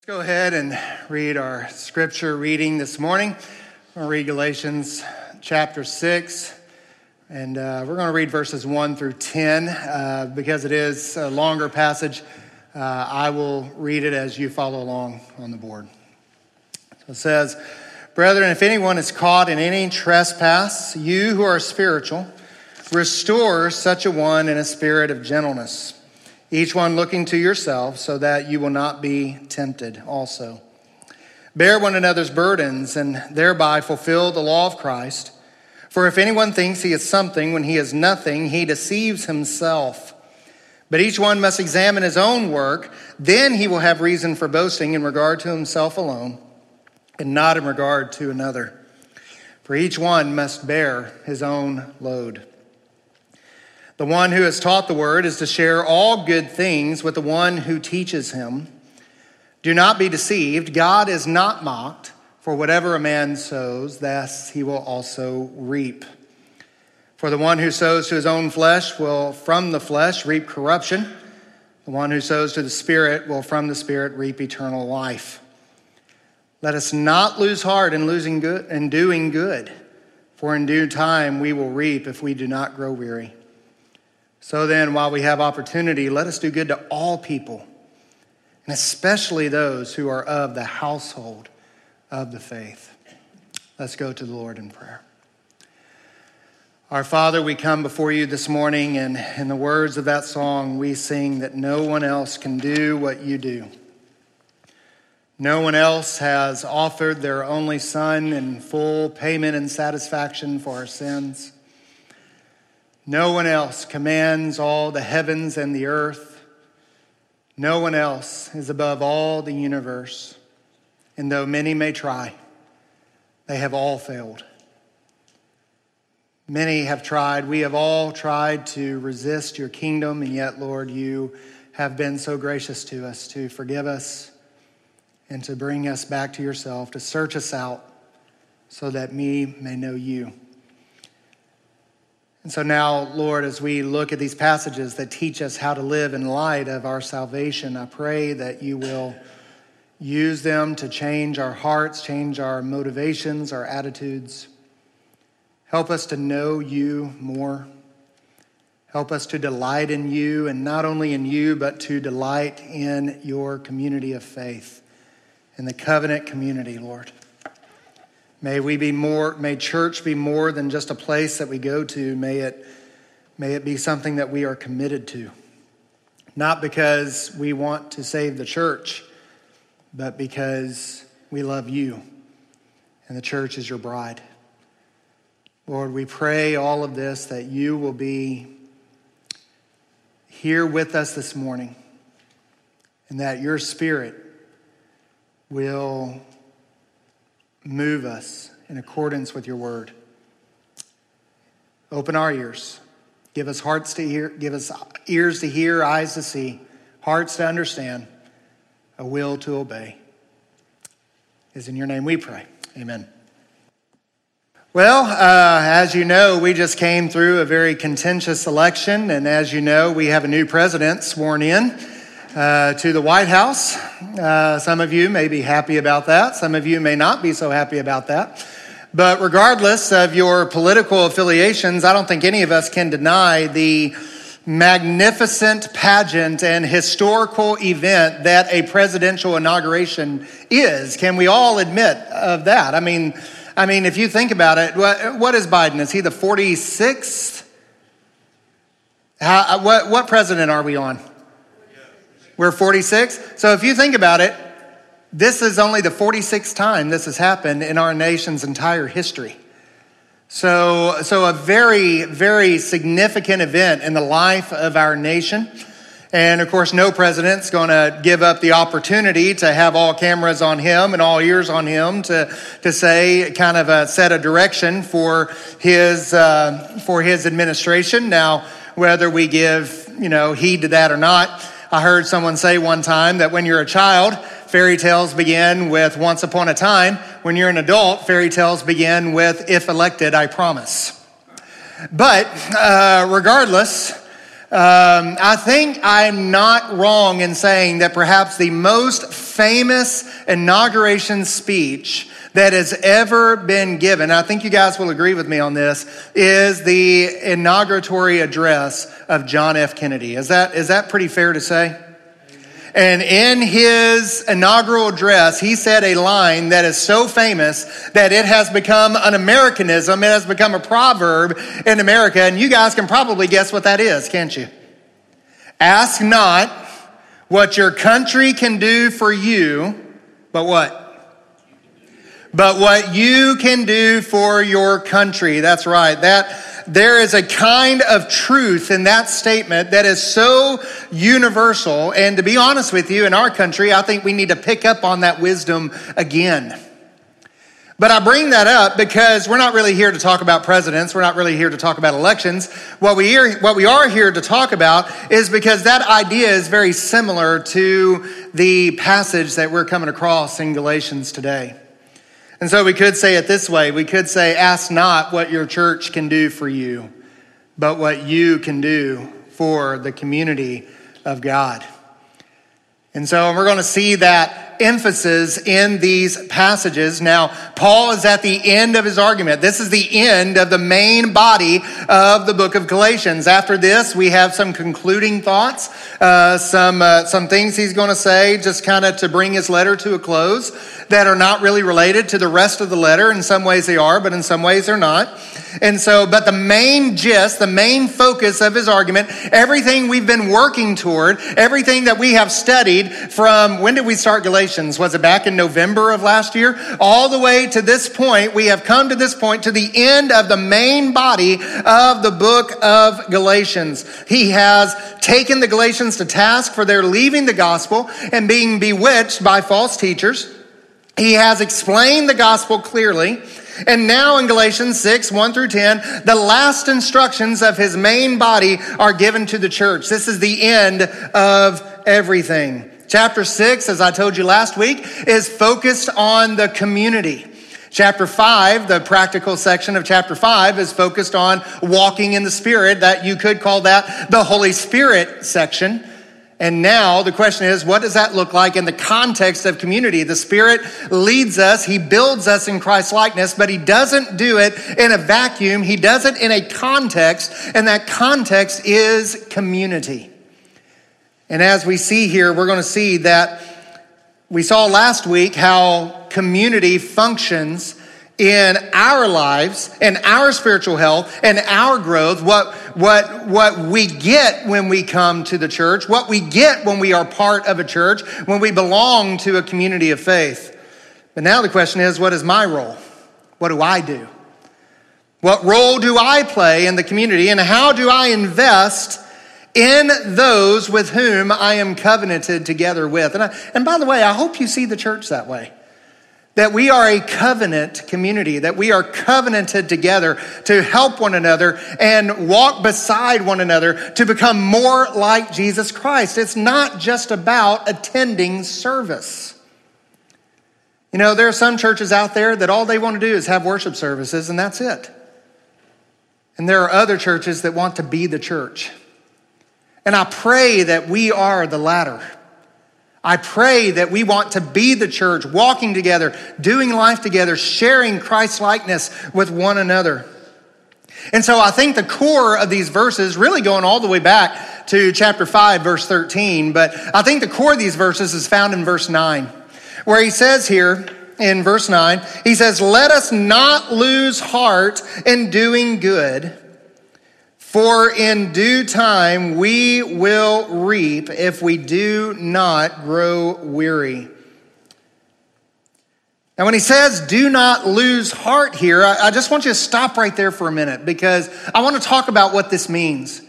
Let's go ahead and read our scripture reading this morning. We're going to read Galatians chapter 6, and uh, we're going to read verses 1 through 10. Uh, because it is a longer passage, uh, I will read it as you follow along on the board. So it says, Brethren, if anyone is caught in any trespass, you who are spiritual, restore such a one in a spirit of gentleness each one looking to yourself so that you will not be tempted also. Bear one another's burdens and thereby fulfill the law of Christ. For if anyone thinks he is something when he is nothing, he deceives himself. But each one must examine his own work, then he will have reason for boasting in regard to himself alone and not in regard to another. For each one must bear his own load. The one who has taught the word is to share all good things with the one who teaches him. Do not be deceived. God is not mocked, for whatever a man sows, thus he will also reap. For the one who sows to his own flesh will from the flesh reap corruption. The one who sows to the Spirit will from the Spirit reap eternal life. Let us not lose heart in losing good and doing good, for in due time we will reap if we do not grow weary. So then, while we have opportunity, let us do good to all people, and especially those who are of the household of the faith. Let's go to the Lord in prayer. Our Father, we come before you this morning, and in the words of that song, we sing that no one else can do what you do. No one else has offered their only Son in full payment and satisfaction for our sins. No one else commands all the heavens and the earth. No one else is above all the universe. And though many may try, they have all failed. Many have tried. We have all tried to resist your kingdom, and yet, Lord, you have been so gracious to us to forgive us and to bring us back to yourself, to search us out so that we may know you. And so now, Lord, as we look at these passages that teach us how to live in light of our salvation, I pray that you will use them to change our hearts, change our motivations, our attitudes. Help us to know you more. Help us to delight in you, and not only in you, but to delight in your community of faith, in the covenant community, Lord. May we be more, may church be more than just a place that we go to. May it, may it be something that we are committed to. Not because we want to save the church, but because we love you and the church is your bride. Lord, we pray all of this that you will be here with us this morning and that your spirit will move us in accordance with your word. Open our ears. Give us hearts to hear, give us ears to hear, eyes to see, hearts to understand, a will to obey. Is in your name we pray. Amen. Well, uh, as you know, we just came through a very contentious election, and as you know, we have a new president sworn in uh, to the White House. Uh, some of you may be happy about that. Some of you may not be so happy about that. But regardless of your political affiliations, I don't think any of us can deny the magnificent pageant and historical event that a presidential inauguration is. Can we all admit of that? I mean, I mean, if you think about it, what, what is Biden? Is he the 46th? How, what, what president are we on? We're 46. So if you think about it, this is only the 46th time this has happened in our nation's entire history. So, so a very, very significant event in the life of our nation. And of course, no president's going to give up the opportunity to have all cameras on him and all ears on him to, to say, kind of a, set a direction for his, uh, for his administration. Now, whether we give, you know, heed to that or not, I heard someone say one time that when you're a child, fairy tales begin with once upon a time. When you're an adult, fairy tales begin with if elected, I promise. But uh, regardless, um, I think I'm not wrong in saying that perhaps the most famous inauguration speech that has ever been given, I think you guys will agree with me on this, is the inauguratory address of John F. Kennedy. Is that, is that pretty fair to say? And in his inaugural address, he said a line that is so famous that it has become an Americanism. It has become a proverb in America. And you guys can probably guess what that is, can't you? Ask not what your country can do for you, but what? But what you can do for your country. That's right. That there is a kind of truth in that statement that is so universal. And to be honest with you, in our country, I think we need to pick up on that wisdom again. But I bring that up because we're not really here to talk about presidents. We're not really here to talk about elections. What we, are, what we are here to talk about is because that idea is very similar to the passage that we're coming across in Galatians today. And so we could say it this way we could say, Ask not what your church can do for you, but what you can do for the community of God. And so we're going to see that emphasis in these passages. Now, Paul is at the end of his argument. This is the end of the main body of the book of Galatians. After this, we have some concluding thoughts, uh, some, uh, some things he's going to say just kind of to bring his letter to a close that are not really related to the rest of the letter. In some ways they are, but in some ways they're not. And so, but the main gist, the main focus of his argument, everything we've been working toward, everything that we have studied from when did we start Galatians? Was it back in November of last year? All the way to this point, we have come to this point, to the end of the main body of the book of Galatians. He has taken the Galatians to task for their leaving the gospel and being bewitched by false teachers. He has explained the gospel clearly. And now in Galatians 6, 1 through 10, the last instructions of his main body are given to the church. This is the end of everything. Chapter 6, as I told you last week, is focused on the community. Chapter 5, the practical section of chapter 5 is focused on walking in the Spirit, that you could call that the Holy Spirit section. And now the question is, what does that look like in the context of community? The Spirit leads us, He builds us in Christ's likeness, but He doesn't do it in a vacuum. He does it in a context, and that context is community. And as we see here, we're going to see that we saw last week how community functions in our lives and our spiritual health and our growth, what, what, what we get when we come to the church, what we get when we are part of a church, when we belong to a community of faith. But now the question is what is my role? What do I do? What role do I play in the community and how do I invest in those with whom I am covenanted together with? And, I, and by the way, I hope you see the church that way that we are a covenant community, that we are covenanted together to help one another and walk beside one another to become more like Jesus Christ. It's not just about attending service. You know, there are some churches out there that all they want to do is have worship services, and that's it. And there are other churches that want to be the church. And I pray that we are the latter. I pray that we want to be the church, walking together, doing life together, sharing Christ's likeness with one another. And so I think the core of these verses, really going all the way back to chapter 5, verse 13, but I think the core of these verses is found in verse 9, where he says here in verse 9, he says, Let us not lose heart in doing good for in due time we will reap if we do not grow weary. Now, when he says do not lose heart here, I, just want you to stop right there for a minute because I want to talk about what this means.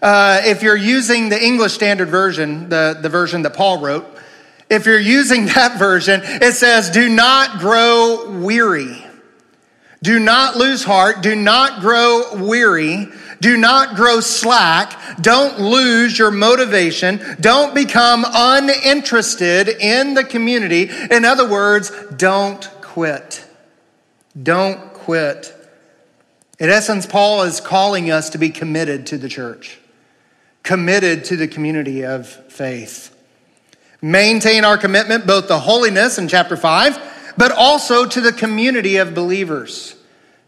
Uh, if you're using the English Standard Version, the, the version that Paul wrote, if you're using that version, it says do not grow weary. Do not lose heart. Do not grow weary. Do not grow slack. Don't lose your motivation. Don't become uninterested in the community. In other words, don't quit. Don't quit. In essence, Paul is calling us to be committed to the church, committed to the community of faith. maintain our commitment both to holiness in chapter 5, but also to the community of believers,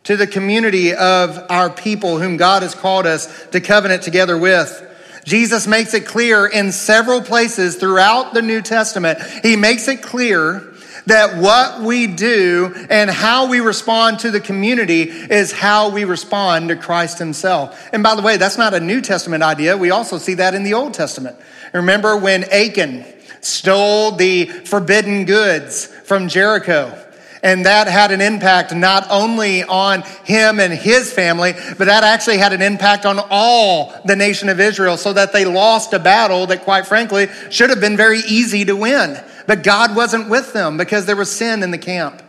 to the community of our people whom God has called us to covenant together with. Jesus makes it clear in several places throughout the New Testament. He makes it clear that what we do and how we respond to the community is how we respond to Christ himself. And by the way, that's not a New Testament idea. We also see that in the Old Testament. Remember when Achan stole the forbidden goods from Jericho? And that had an impact not only on him and his family, but that actually had an impact on all the nation of Israel so that they lost a battle that, quite frankly, should have been very easy to win. But God wasn't with them because there was sin in the camp.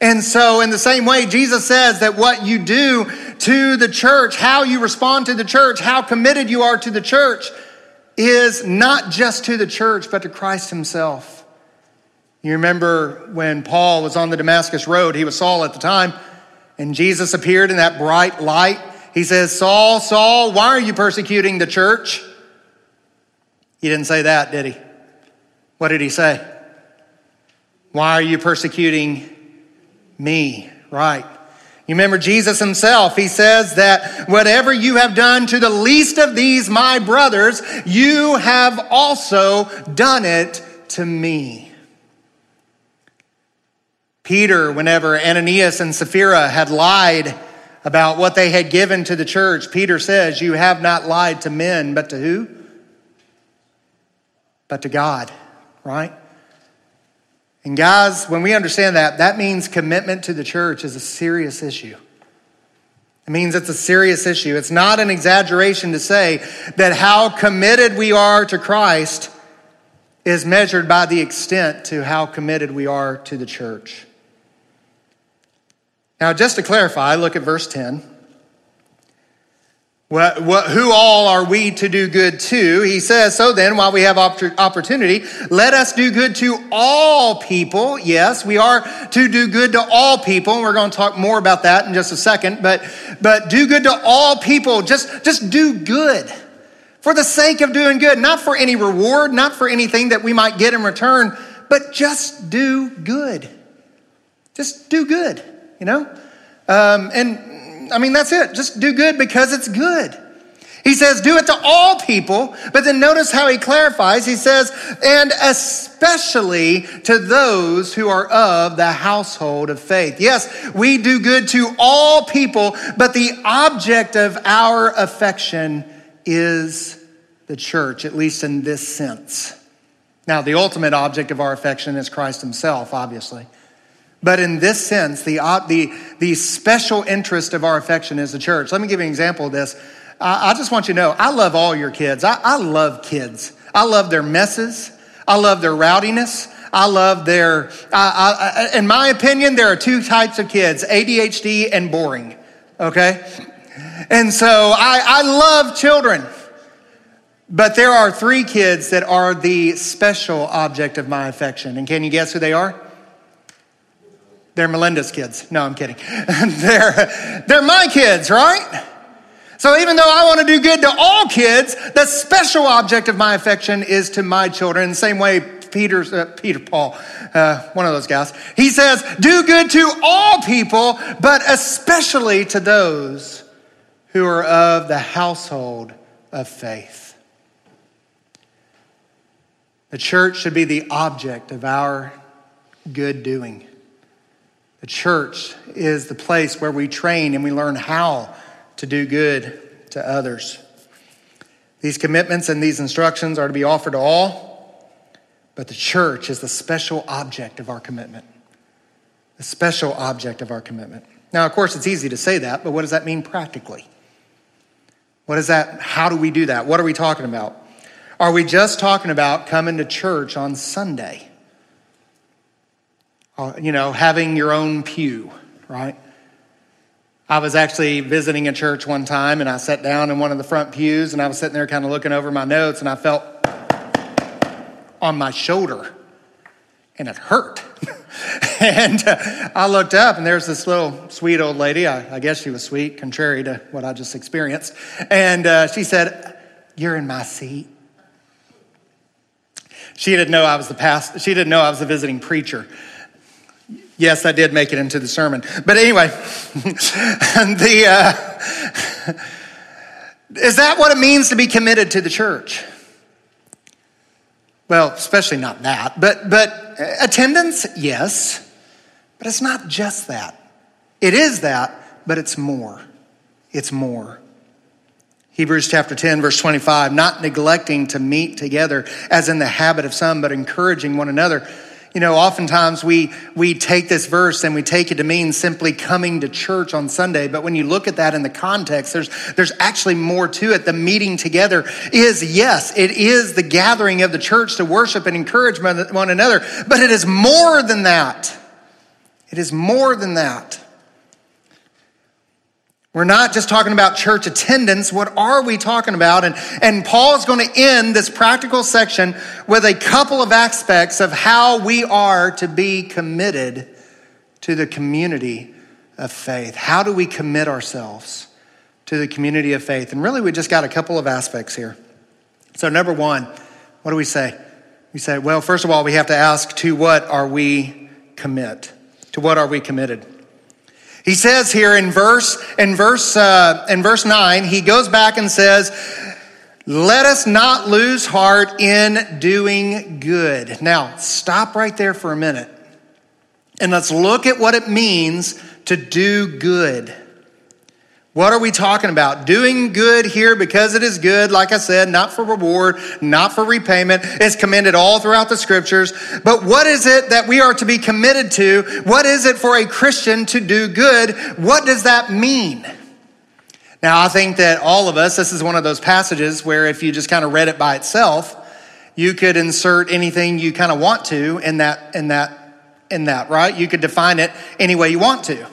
And so, in the same way, Jesus says that what you do to the church, how you respond to the church, how committed you are to the church, is not just to the church, but to Christ Himself. You remember when Paul was on the Damascus Road, he was Saul at the time, and Jesus appeared in that bright light. He says, Saul, Saul, why are you persecuting the church? He didn't say that, did he? What did he say? Why are you persecuting me? Right. You remember Jesus himself, he says that whatever you have done to the least of these, my brothers, you have also done it to me. Peter, whenever Ananias and Sapphira had lied about what they had given to the church, Peter says, You have not lied to men, but to who? But to God right? And guys, when we understand that, that means commitment to the church is a serious issue. It means it's a serious issue. It's not an exaggeration to say that how committed we are to Christ is measured by the extent to how committed we are to the church. Now, just to clarify, look at verse 10. What, what, who all are we to do good to? He says, So then, while we have opportunity, let us do good to all people. Yes, we are to do good to all people. We're going to talk more about that in just a second. But, but do good to all people. Just, just do good for the sake of doing good, not for any reward, not for anything that we might get in return, but just do good. Just do good, you know? Um, and I mean, that's it. Just do good because it's good. He says, do it to all people, but then notice how he clarifies. He says, and especially to those who are of the household of faith. Yes, we do good to all people, but the object of our affection is the church, at least in this sense. Now, the ultimate object of our affection is Christ himself, obviously. But in this sense, the, uh, the, the special interest of our affection is the church. Let me give you an example of this. I, I just want you to know I love all your kids. I, I love kids. I love their messes. I love their rowdiness. I love their, I, I, in my opinion, there are two types of kids ADHD and boring, okay? And so I, I love children. But there are three kids that are the special object of my affection. And can you guess who they are? They're Melinda's kids. No, I'm kidding. they're, they're my kids, right? So even though I want to do good to all kids, the special object of my affection is to my children. Same way, Peter's, uh, Peter Paul, uh, one of those guys, he says, do good to all people, but especially to those who are of the household of faith. The church should be the object of our good doing. The church is the place where we train and we learn how to do good to others. These commitments and these instructions are to be offered to all, but the church is the special object of our commitment. The special object of our commitment. Now, of course, it's easy to say that, but what does that mean practically? What is that? How do we do that? What are we talking about? Are we just talking about coming to church on Sunday? Uh, you know, having your own pew, right? I was actually visiting a church one time and I sat down in one of the front pews and I was sitting there kind of looking over my notes and I felt on my shoulder and it hurt. and uh, I looked up and there's this little sweet old lady. I, I, guess she was sweet, contrary to what I just experienced. And uh, she said, You're in my seat. She didn't know I was the past. She didn't know I was a visiting preacher. Yes, I did make it into the sermon. But anyway, the uh, is that what it means to be committed to the church? Well, especially not that, but but attendance, yes, but it's not just that. It is that, but it's more. It's more. Hebrews chapter 10, verse 25, not neglecting to meet together as in the habit of some, but encouraging one another. You know, oftentimes we, we take this verse and we take it to mean simply coming to church on Sunday. But when you look at that in the context, there's, there's actually more to it. The meeting together is, yes, it is the gathering of the church to worship and encourage one another, but it is more than that. It is more than that. We're not just talking about church attendance. What are we talking about? And, and Paul's going to end this practical section with a couple of aspects of how we are to be committed to the community of faith. How do we commit ourselves to the community of faith? And really, we just got a couple of aspects here. So, number one, what do we say? We say, well, first of all, we have to ask to what are we commit? To what are we committed? He says here in verse in verse uh, in verse nine, he goes back and says, "Let us not lose heart in doing good." Now, stop right there for a minute, and let's look at what it means to do good. What are we talking about? Doing good here because it is good, like I said, not for reward, not for repayment. It's commended all throughout the scriptures. But what is it that we are to be committed to? What is it for a Christian to do good? What does that mean? Now, I think that all of us, this is one of those passages where if you just kind of read it by itself, you could insert anything you kind of want to in that, in that, in that, right? You could define it any way you want to.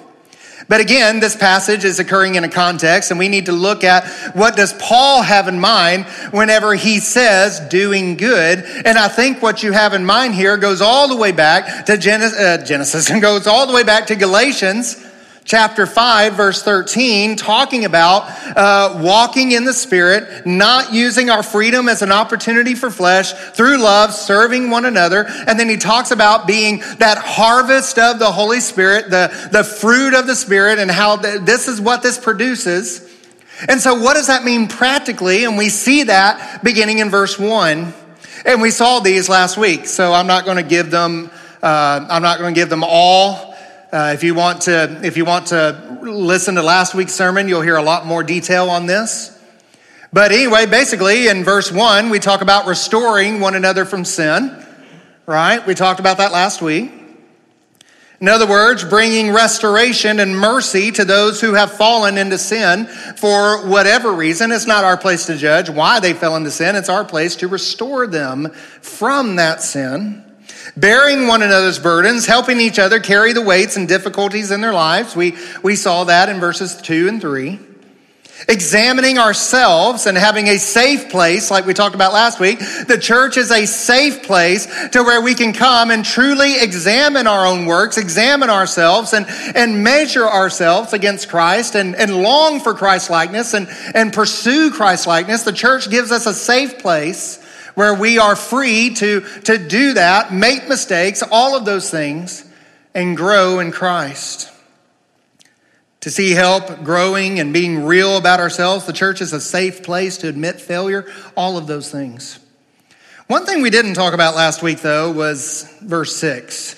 But again, this passage is occurring in a context, and we need to look at what does Paul have in mind whenever he says doing good. And I think what you have in mind here goes all the way back to Genesis, uh, Genesis and goes all the way back to Galatians chapter 5, verse 13, talking about uh, walking in the Spirit, not using our freedom as an opportunity for flesh, through love, serving one another. And then he talks about being that harvest of the Holy Spirit, the, the fruit of the Spirit, and how th- this is what this produces. And so, what does that mean practically? And we see that beginning in verse 1. And we saw these last week, so I'm not going to give them. Uh, I'm not going to give them all uh, if you want to, if you want to listen to last week's sermon, you'll hear a lot more detail on this. But anyway, basically, in verse one, we talk about restoring one another from sin. Right? We talked about that last week. In other words, bringing restoration and mercy to those who have fallen into sin for whatever reason. It's not our place to judge why they fell into sin. It's our place to restore them from that sin bearing one another's burdens, helping each other carry the weights and difficulties in their lives. We, we saw that in verses 2 and 3. Examining ourselves and having a safe place, like we talked about last week. The church is a safe place to where we can come and truly examine our own works, examine ourselves, and, and measure ourselves against Christ and, and long for Christ likeness and, and pursue Christ likeness. The church gives us a safe place where we are free to, to do that, make mistakes, all of those things, and grow in Christ. To see help growing and being real about ourselves, the church is a safe place to admit failure, all of those things. One thing we didn't talk about last week, though, was verse 6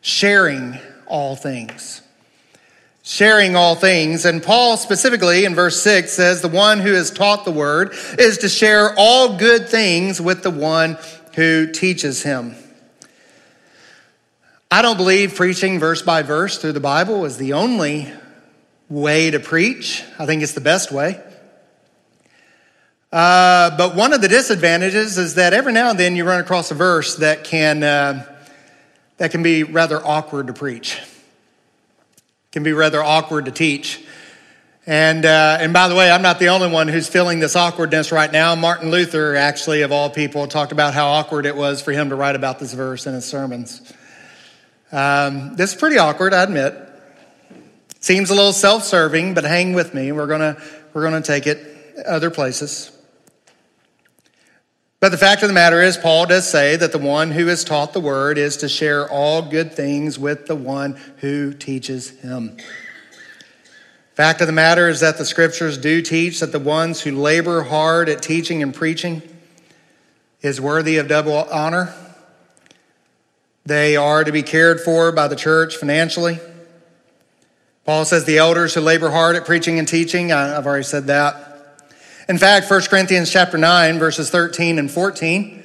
sharing all things sharing all things. And Paul specifically in verse 6 says, The one who has taught the word is to share all good things with the one who teaches him. I don't believe preaching verse by verse through the Bible is the only way to preach. I think it's the best way. Uh, but one of the disadvantages is that every now and then you run across a verse that can, uh, that can be rather awkward to preach can be rather awkward to teach. And, uh, and by the way, I'm not the only one who's feeling this awkwardness right now. Martin Luther, actually, of all people, talked about how awkward it was for him to write about this verse in his sermons. Um, this is pretty awkward, I admit. Seems a little self serving, but hang with me. We're going to we're going to take it other places. But the fact of the matter is, Paul does say that the one who is taught the word is to share all good things with the one who teaches him. Fact of the matter is that the scriptures do teach that the ones who labor hard at teaching and preaching is worthy of double honor. They are to be cared for by the church financially. Paul says the elders who labor hard at preaching and teaching, I've already said that. In fact, 1 Corinthians chapter 9 verses 13 and 14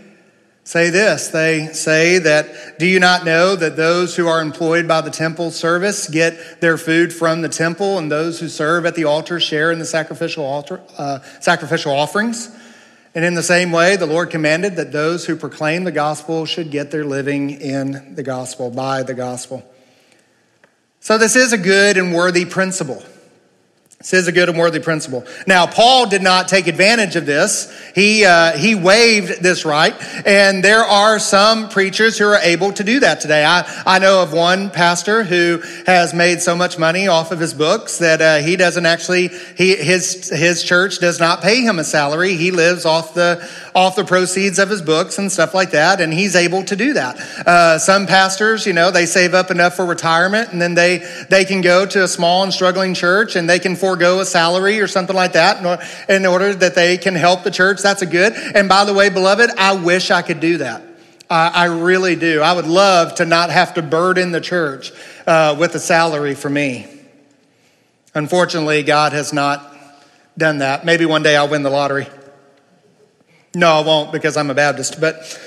say this. They say that do you not know that those who are employed by the temple service get their food from the temple and those who serve at the altar share in the sacrificial altar uh, sacrificial offerings? And in the same way, the Lord commanded that those who proclaim the gospel should get their living in the gospel, by the gospel. So, this is a good and worthy principle. This is a good and worthy principle. Now, Paul did not take advantage of this. He, uh, he waived this right, and there are some preachers who are able to do that today. I, I know of one pastor who has made so much money off of his books that uh, he doesn't actually, he, his, his church does not pay him a salary. He lives off the, off the proceeds of his books and stuff like that, and he's able to do that. Uh, some pastors, you know, they save up enough for retirement, and then they, they can go to a small and struggling church, and they can forego a salary or something like that in order that they can help the church. That's a good. And by the way, beloved, I wish I could do that. I, really do. I would love to not have to burden the church uh, with a salary for me. Unfortunately, God has not done that. Maybe one day I'll win the lottery. No, I won't because I'm a Baptist. But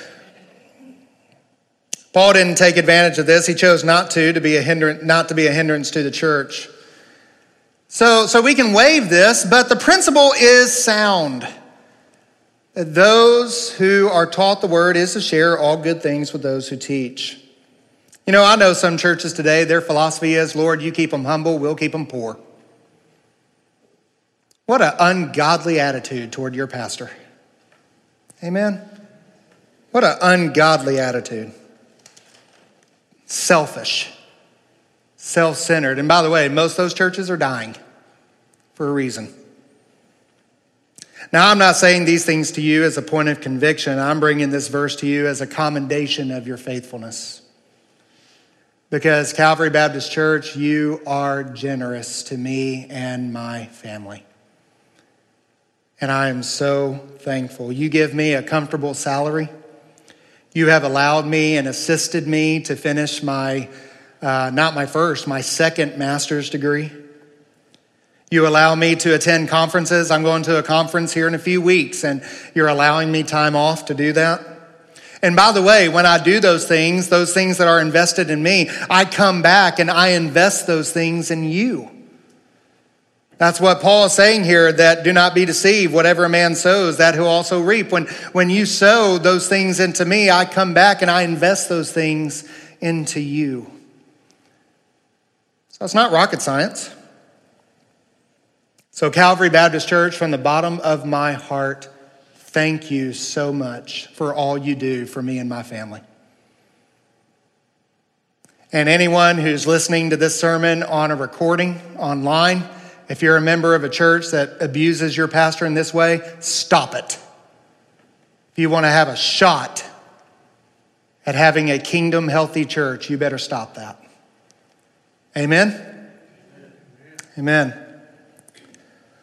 Paul didn't take advantage of this. He chose not to, to be a hindrance, not to be a hindrance to the church. So, so we can waive this, but the principle is sound. That those who are taught the word is to share all good things with those who teach. You know, I know some churches today, their philosophy is, Lord, you keep them humble, we'll keep them poor. What an ungodly attitude toward your pastor. Amen? What an ungodly attitude. Selfish self centered. And by the way, most of those churches are dying for a reason. Now, I'm not saying these things to you as a point of conviction. I'm bringing this verse to you as a commendation of your faithfulness. Because Calvary Baptist Church, you are generous to me and my family. And I am so thankful. You give me a comfortable salary. You have allowed me and assisted me to finish my uh, not my first, my second master's degree. You allow me to attend conferences. I'm going to a conference here in a few weeks, and you're allowing me time off to do that. And by the way, when I do those things, those things that are invested in me, I come back and I invest those things in you. That's what Paul is saying here that do not be deceived. Whatever a man sows, that he'll also reap. When, when you sow those things into me, I come back and I invest those things into you. It's not rocket science. So, Calvary Baptist Church, from the bottom of my heart, thank you so much for all you do for me and my family. And anyone who's listening to this sermon on a recording online, if you're a member of a church that abuses your pastor in this way, stop it. If you want to have a shot at having a kingdom healthy church, you better stop that. Amen? Amen.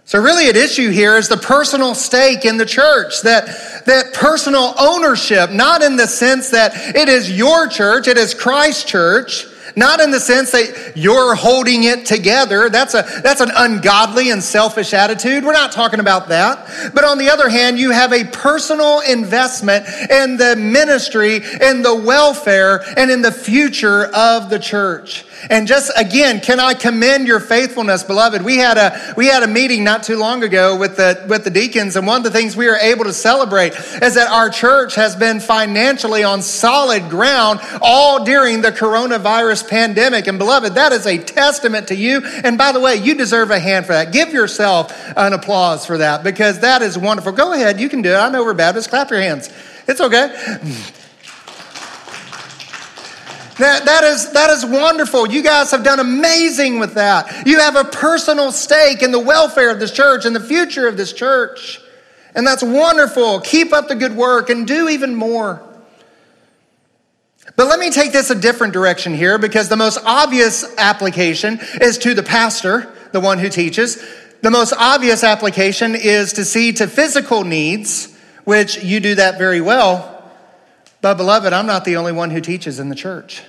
So, really, at issue here is the personal stake in the church, that, that personal ownership, not in the sense that it is your church, it is Christ's church, not in the sense that you're holding it together. That's, a, that's an ungodly and selfish attitude. We're not talking about that. But on the other hand, you have a personal investment in the ministry, in the welfare, and in the future of the church. And just again, can I commend your faithfulness, beloved? We had a we had a meeting not too long ago with the with the deacons, and one of the things we were able to celebrate is that our church has been financially on solid ground all during the coronavirus pandemic. And beloved, that is a testament to you. And by the way, you deserve a hand for that. Give yourself an applause for that because that is wonderful. Go ahead, you can do it. I know we're Baptists. Clap your hands. It's okay. That, that, is, that is wonderful. You guys have done amazing with that. You have a personal stake in the welfare of this church and the future of this church. And that's wonderful. Keep up the good work and do even more. But let me take this a different direction here because the most obvious application is to the pastor, the one who teaches. The most obvious application is to see to physical needs, which you do that very well. But, beloved, I'm not the only one who teaches in the church.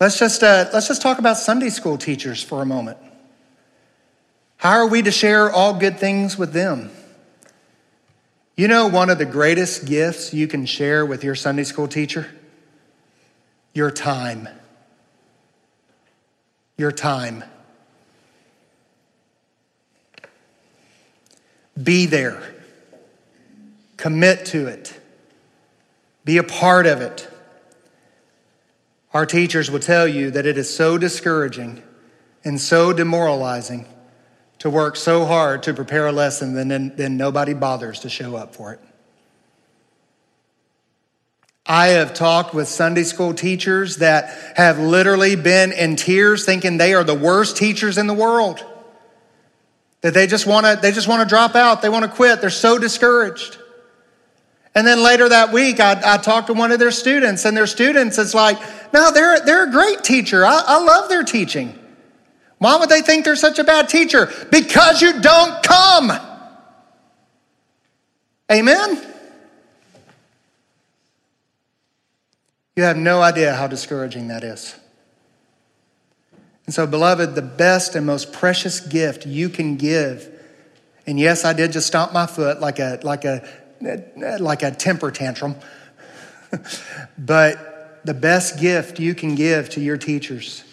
Let's just, uh, let's just talk about Sunday school teachers for a moment. How are we to share all good things with them? You know, one of the greatest gifts you can share with your Sunday school teacher? Your time. Your time. Be there. Commit to it. Be a part of it. Our teachers will tell you that it is so discouraging and so demoralizing to work so hard to prepare a lesson, then, then nobody bothers to show up for it. I have talked with Sunday school teachers that have literally been in tears thinking they are the worst teachers in the world. That they just want to they just want to drop out, they want to quit. They're so discouraged. And then later that week, I, I talked to one of their students, and their students is like, no, they're, they're a great teacher. I, I love their teaching. Why would they think they're such a bad teacher? Because you don't come. Amen? You have no idea how discouraging that is. And so, beloved, the best and most precious gift you can give, and yes, I did just stomp my foot like a, like a, like a temper tantrum, but the best gift you can give to your teachers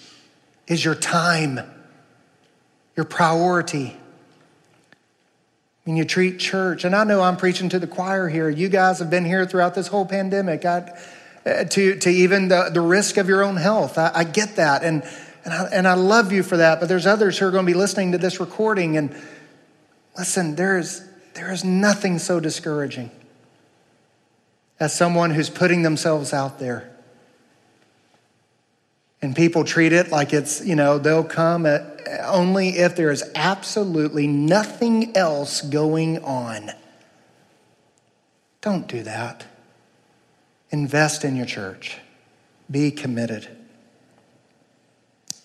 is your time your priority. When you treat church, and I know I'm preaching to the choir here. You guys have been here throughout this whole pandemic. I, uh, to, to even the, the risk of your own health. I, I get that. And, and, I, and I love you for that. But there's others who are going to be listening to this recording. And listen, there is, there is nothing so discouraging as someone who's putting themselves out there and people treat it like it's, you know, they'll come at, only if there is absolutely nothing else going on. Don't do that. Invest in your church. Be committed.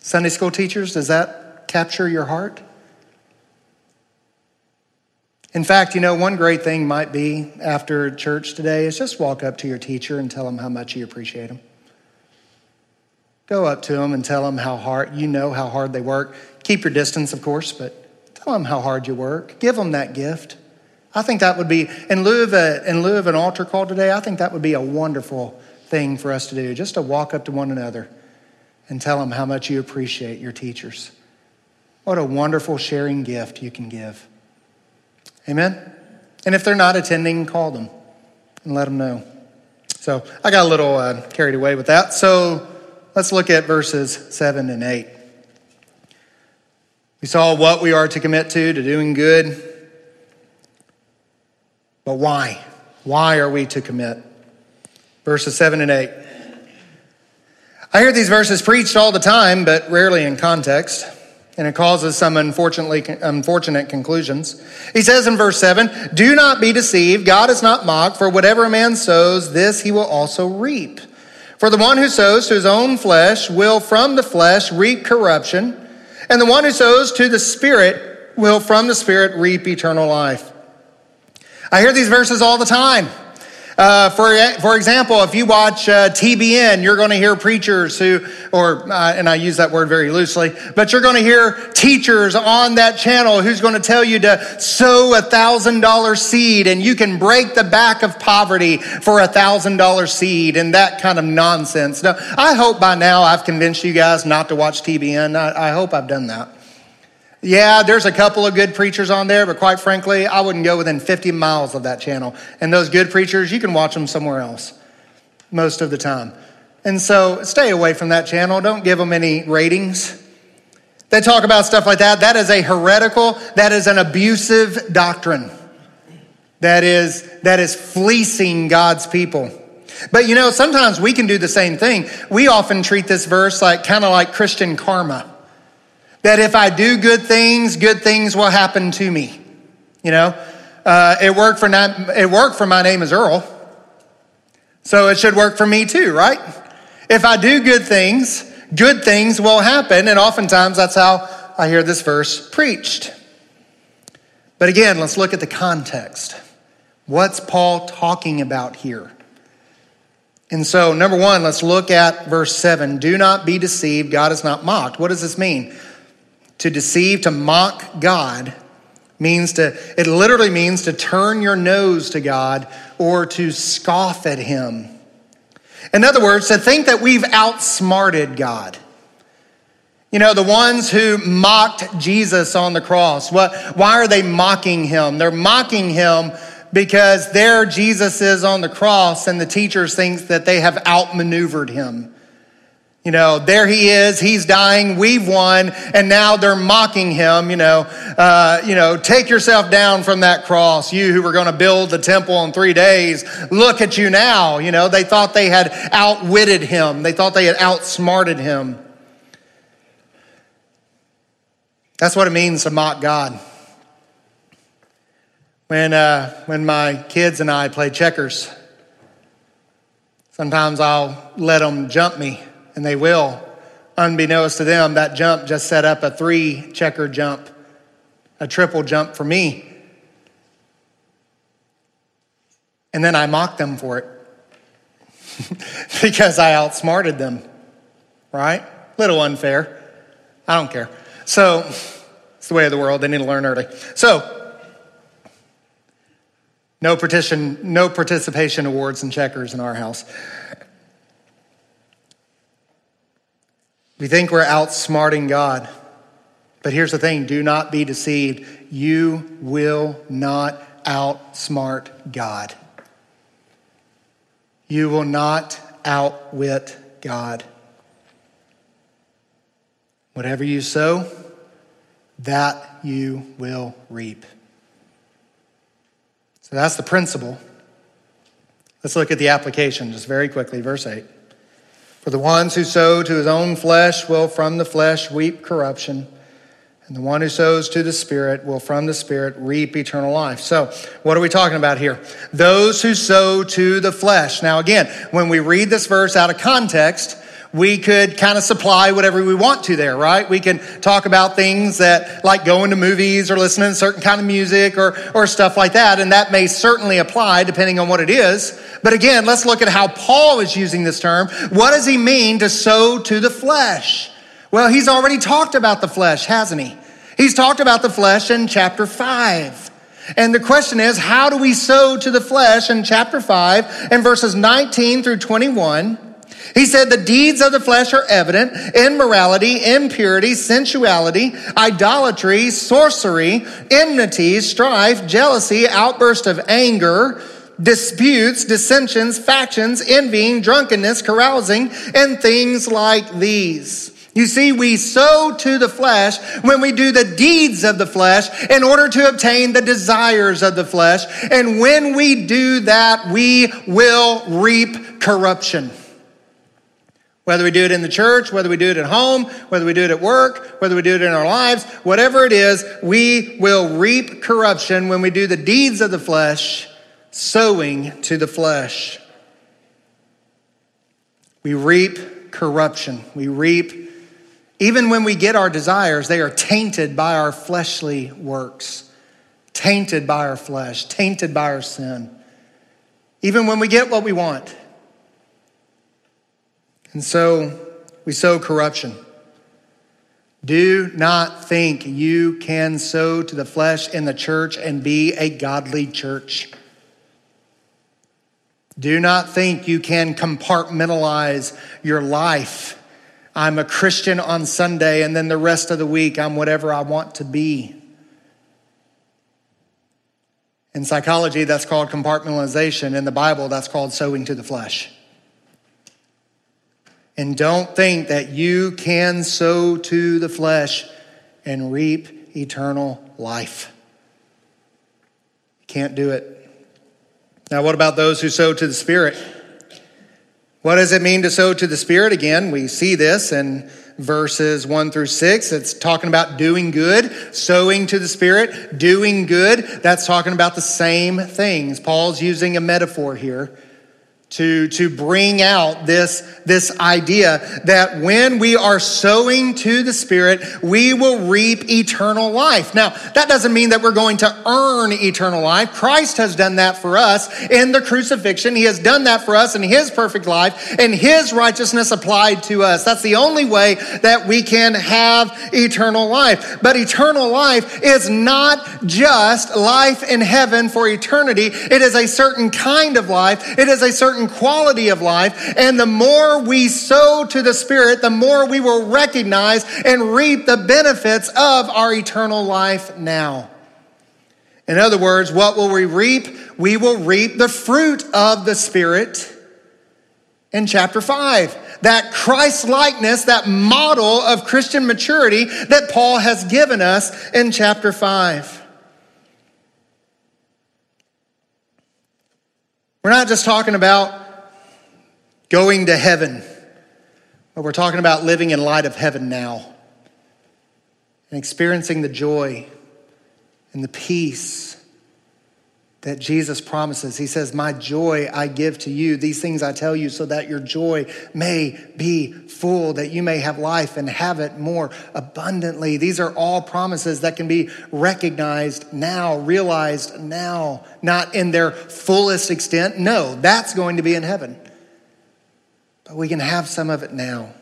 Sunday school teachers, does that capture your heart? In fact, you know, one great thing might be after church today is just walk up to your teacher and tell them how much you appreciate them. Go up to them and tell them how hard, you know how hard they work. Keep your distance, of course, but tell them how hard you work. Give them that gift. I think that would be, in lieu of, a, in lieu of an altar call today, I think that would be a wonderful thing for us to do, just to walk up to one another and tell them how much you appreciate your teachers. What a wonderful sharing gift you can give. Amen? And if they're not attending, call them and let them know. So I got a little uh, carried away with that. So Let's look at verses 7 and 8. We saw what we are to commit to, to doing good. But why? Why are we to commit? Verses 7 and 8. I hear these verses preached all the time, but rarely in context, and it causes some unfortunately unfortunate conclusions. He says in verse 7, "Do not be deceived, God is not mocked, for whatever a man sows, this he will also reap." For the one who sows to his own flesh will from the flesh reap corruption, and the one who sows to the Spirit will from the Spirit reap eternal life. I hear these verses all the time. Uh, for, for example, if you watch uh, TBN, you're going to hear preachers who, or, uh, and I use that word very loosely, but you're going to hear teachers on that channel who's going to tell you to sow a thousand dollar seed and you can break the back of poverty for a thousand dollar seed and that kind of nonsense. Now, I hope by now I've convinced you guys not to watch TBN. I, I hope I've done that. Yeah, there's a couple of good preachers on there, but quite frankly, I wouldn't go within 50 miles of that channel. And those good preachers, you can watch them somewhere else most of the time. And so stay away from that channel. Don't give them any ratings. They talk about stuff like that. That is a heretical, that is an abusive doctrine. That is, that is fleecing God's people. But you know, sometimes we can do the same thing. We often treat this verse like kind of like Christian karma that if I do good things, good things will happen to me. You know, uh, it worked for not, it worked for my name is Earl, so it should work for me too, right? If I do good things, good things will happen, and oftentimes that's how I hear this verse preached. But again, let's look at the context. What's Paul talking about here? And so, number one, let's look at verse 7. Do not be deceived. God is not mocked. What does this mean? To deceive, to mock God, means to, it literally means to turn your nose to God or to scoff at Him. In other words, to think that we've outsmarted God. You know, the ones who mocked Jesus on the cross, what, why are they mocking him? They're mocking him because there Jesus is on the cross and the teachers think that they have outmaneuvered him. You know, there he is, he's dying, we've won, and now they're mocking him, you know, uh, you know, take yourself down from that cross, you who were going to build the temple in three days, look at you now. You know, they thought they had outwitted him. They thought they had outsmarted him. That's what it means to mock God. When, uh, when my kids and I play checkers, sometimes I'll let them jump me, and they will. Unbeknownst to them, that jump just set up a three checker jump, a triple jump for me. And then I mock them for it because I outsmarted them, right? Little unfair. I don't care. So, it's the way of the world. They need to learn early. So, no, partition, no participation awards and checkers in our house. We think we're outsmarting God. But here's the thing do not be deceived. You will not outsmart God. You will not outwit God. Whatever you sow, that you will reap. So that's the principle. Let's look at the application just very quickly. Verse 8. For the ones who sow to his own flesh will from the flesh reap corruption, and the one who sows to the Spirit will from the Spirit reap eternal life. So, what are we talking about here? Those who sow to the flesh. Now, again, when we read this verse out of context, we could kind of supply whatever we want to there, right? We can talk about things that like going to movies or listening to certain kind of music or, or stuff like that. And that may certainly apply depending on what it is. But again, let's look at how Paul is using this term. What does he mean to sow to the flesh? Well, he's already talked about the flesh, hasn't he? He's talked about the flesh in chapter 5. And the question is, how do we sow to the flesh in chapter 5 and verses 19 through 21? He said the deeds of the flesh are evident immorality, impurity, sensuality, idolatry, sorcery, enmity, strife, jealousy, outburst of anger, disputes, dissensions, factions, envying, drunkenness, carousing, and things like these. You see, we sow to the flesh when we do the deeds of the flesh in order to obtain the desires of the flesh. And when we do that, we will reap corruption. Whether we do it in the church, whether we do it at home, whether we do it at work, whether we do it in our lives, whatever it is, we will reap corruption when we do the deeds of the flesh, sowing to the flesh. We reap corruption. We reap, even when we get our desires, they are tainted by our fleshly works, tainted by our flesh, tainted by our sin. Even when we get what we want, and so we sow corruption. Do not think you can sow to the flesh in the church and be a godly church. Do not think you can compartmentalize your life. I'm a Christian on Sunday, and then the rest of the week, I'm whatever I want to be. In psychology, that's called compartmentalization. In the Bible, that's called sowing to the flesh. And don't think that you can sow to the flesh and reap eternal life. You can't do it. Now, what about those who sow to the Spirit? What does it mean to sow to the Spirit? Again, we see this in verses 1 through 6. It's talking about doing good, sowing to the Spirit, doing good. That's talking about the same things. Paul's using a metaphor here to, to bring out this, this idea that when we are sowing to the Spirit, we will reap eternal life. Now, that doesn't mean that we're going to earn eternal life. Christ has done that for us in the crucifixion. He has done that for us in His perfect life and His righteousness applied to us. That's the only way that we can have eternal life. But eternal life is not just life in heaven for eternity. It is a certain kind of life. It is a certain quality of life. And the more we sow to the Spirit, the more we will recognize and reap the benefits of our eternal life now. In other words, what will we reap? We will reap the fruit of the Spirit in chapter 5. That Christ likeness, that model of Christian maturity that Paul has given us in chapter 5. We're not just talking about going to heaven. But we're talking about living in light of heaven now and experiencing the joy and the peace that Jesus promises. He says, My joy I give to you. These things I tell you so that your joy may be full, that you may have life and have it more abundantly. These are all promises that can be recognized now, realized now, not in their fullest extent. No, that's going to be in heaven but we can have some of it now.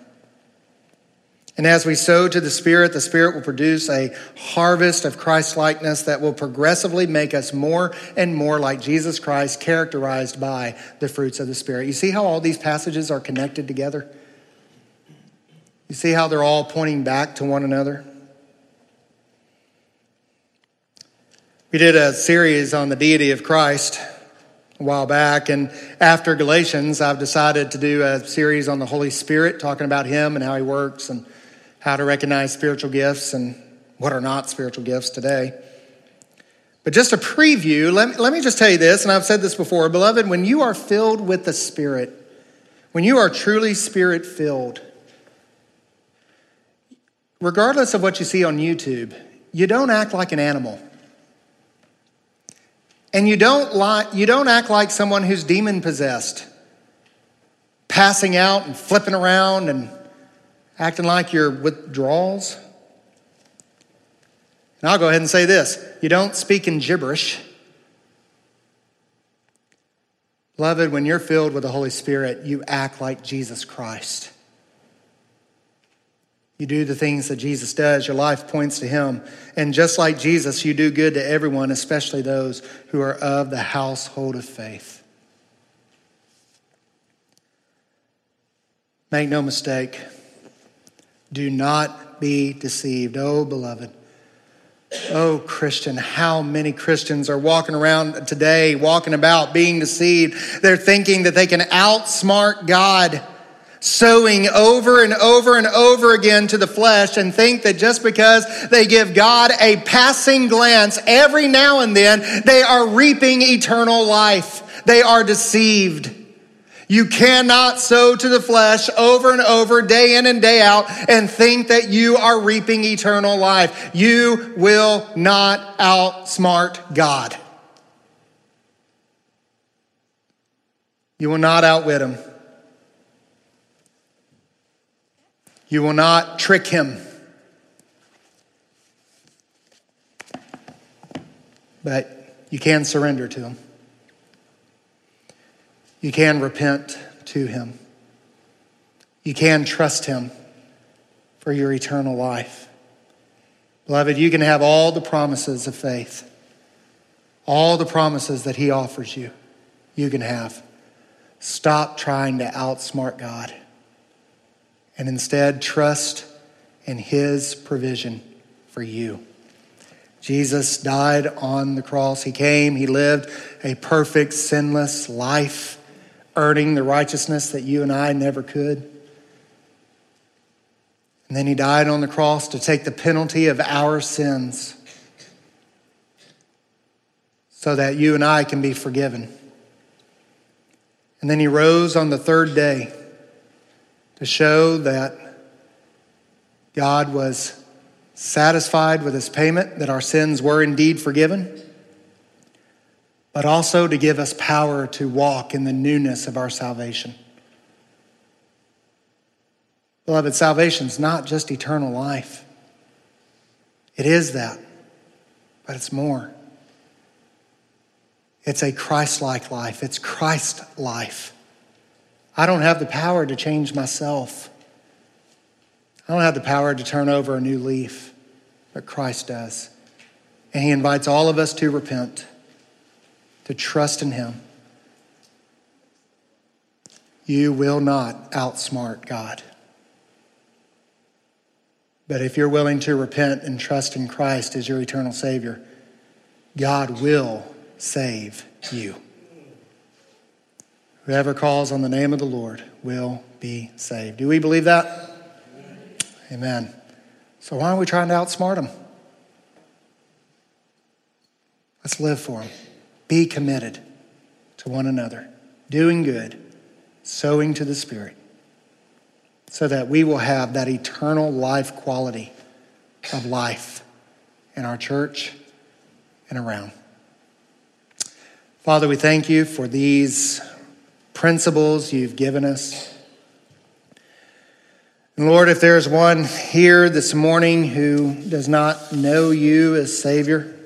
And as we sow to the Spirit, the Spirit will produce a harvest of Christ likeness that will progressively make us more and more like Jesus Christ, characterized by the fruits of the Spirit. You see how all these passages are connected together? You see how they're all pointing back to one another? We did a series on the deity of Christ a while back. And after Galatians, I've decided to do a series on the Holy Spirit, talking about Him and how He works and how to recognize spiritual gifts and what are not spiritual gifts today. But just a preview, let me, let me just tell you this, and I've said this before, beloved, when you are filled with the Spirit, when you are truly Spirit filled, regardless of what you see on YouTube, you don't act like an animal. And you don't, lie, you don't act like someone who's demon possessed, passing out and flipping around and acting like you're withdrawals. And I'll go ahead and say this you don't speak in gibberish. Beloved, when you're filled with the Holy Spirit, you act like Jesus Christ. You do the things that Jesus does, your life points to Him. And just like Jesus, you do good to everyone, especially those who are of the household of faith. Make no mistake, do not be deceived. Oh, beloved. Oh, Christian, how many Christians are walking around today, walking about, being deceived? They're thinking that they can outsmart God sowing over and over and over again to the flesh and think that just because they give God a passing glance every now and then, they are reaping eternal life. They are deceived. You cannot sow to the flesh over and over, day in and day out, and think that you are reaping eternal life. You will not outsmart God. You will not outwit him. You will not trick him. But you can surrender to him. You can repent to him. You can trust him for your eternal life. Beloved, you can have all the promises of faith, all the promises that he offers you, you can have. Stop trying to outsmart God and instead trust in His provision for you. Jesus died on the cross. He came, He lived a perfect, sinless life, earning the righteousness that you and I never could. And then He died on the cross to take the penalty of our sins so that you and I can be forgiven. And then He rose on the third day to show that God was satisfied with his payment, that our sins were indeed forgiven, but also to give us power to walk in the newness of our salvation. Beloved, salvation is not just eternal life. It is that, but it's more. It's a Christ like life, it's Christ life. I don't have the power to change myself. I don't have the power to turn over a new leaf, but Christ does. And He invites all of us to repent, to trust in Him. You will not outsmart God. But if you're willing to repent and trust in Christ as your eternal Savior, God will save you. Whoever calls on the name of the Lord will be saved. Do we believe that? Amen. So why aren't we trying to outsmart them? Let's live for them. Be committed to one another, doing good, sowing to the Spirit, so that we will have that eternal life quality of life in our church and around. Father, we thank you for these principles you've given us. And Lord, if there's one here this morning who does not know you as Savior,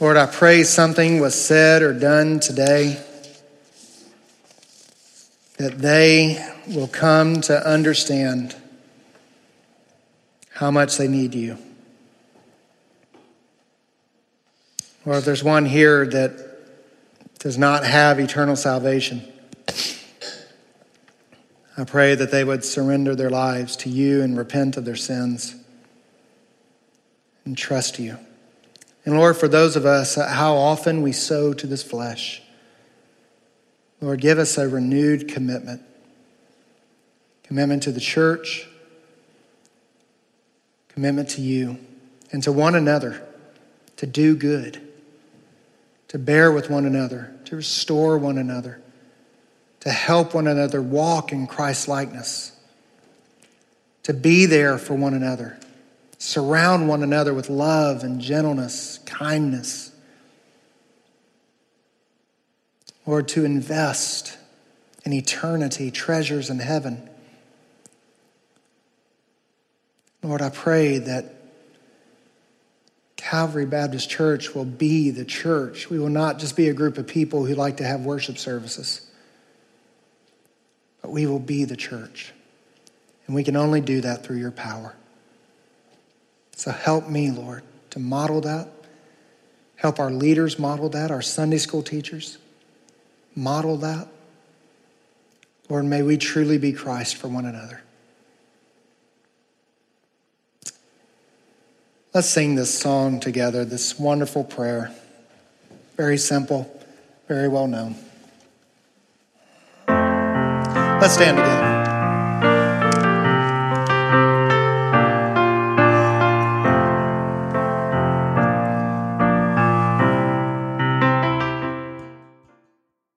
Lord, I pray something was said or done today that they will come to understand how much they need you. Or if there's one here that does not have eternal salvation, I pray that they would surrender their lives to you and repent of their sins and trust you. And Lord, for those of us, uh, how often we sow to this flesh, Lord, give us a renewed commitment. Commitment to the church, commitment to you, and to one another to do good to bear with one another, to restore one another, to help one another walk in Christ's likeness, to be there for one another, surround one another with love and gentleness, kindness. Lord, to invest in eternity, treasures in heaven. Lord, I pray that Calvary Baptist Church will be the church. We will not just be a group of people who like to have worship services, but we will be the church. And we can only do that through your power. So help me, Lord, to model that. Help our leaders model that, our Sunday school teachers model that. Lord, may we truly be Christ for one another. Let's sing this song together, this wonderful prayer. Very simple, very well known. Let's stand together.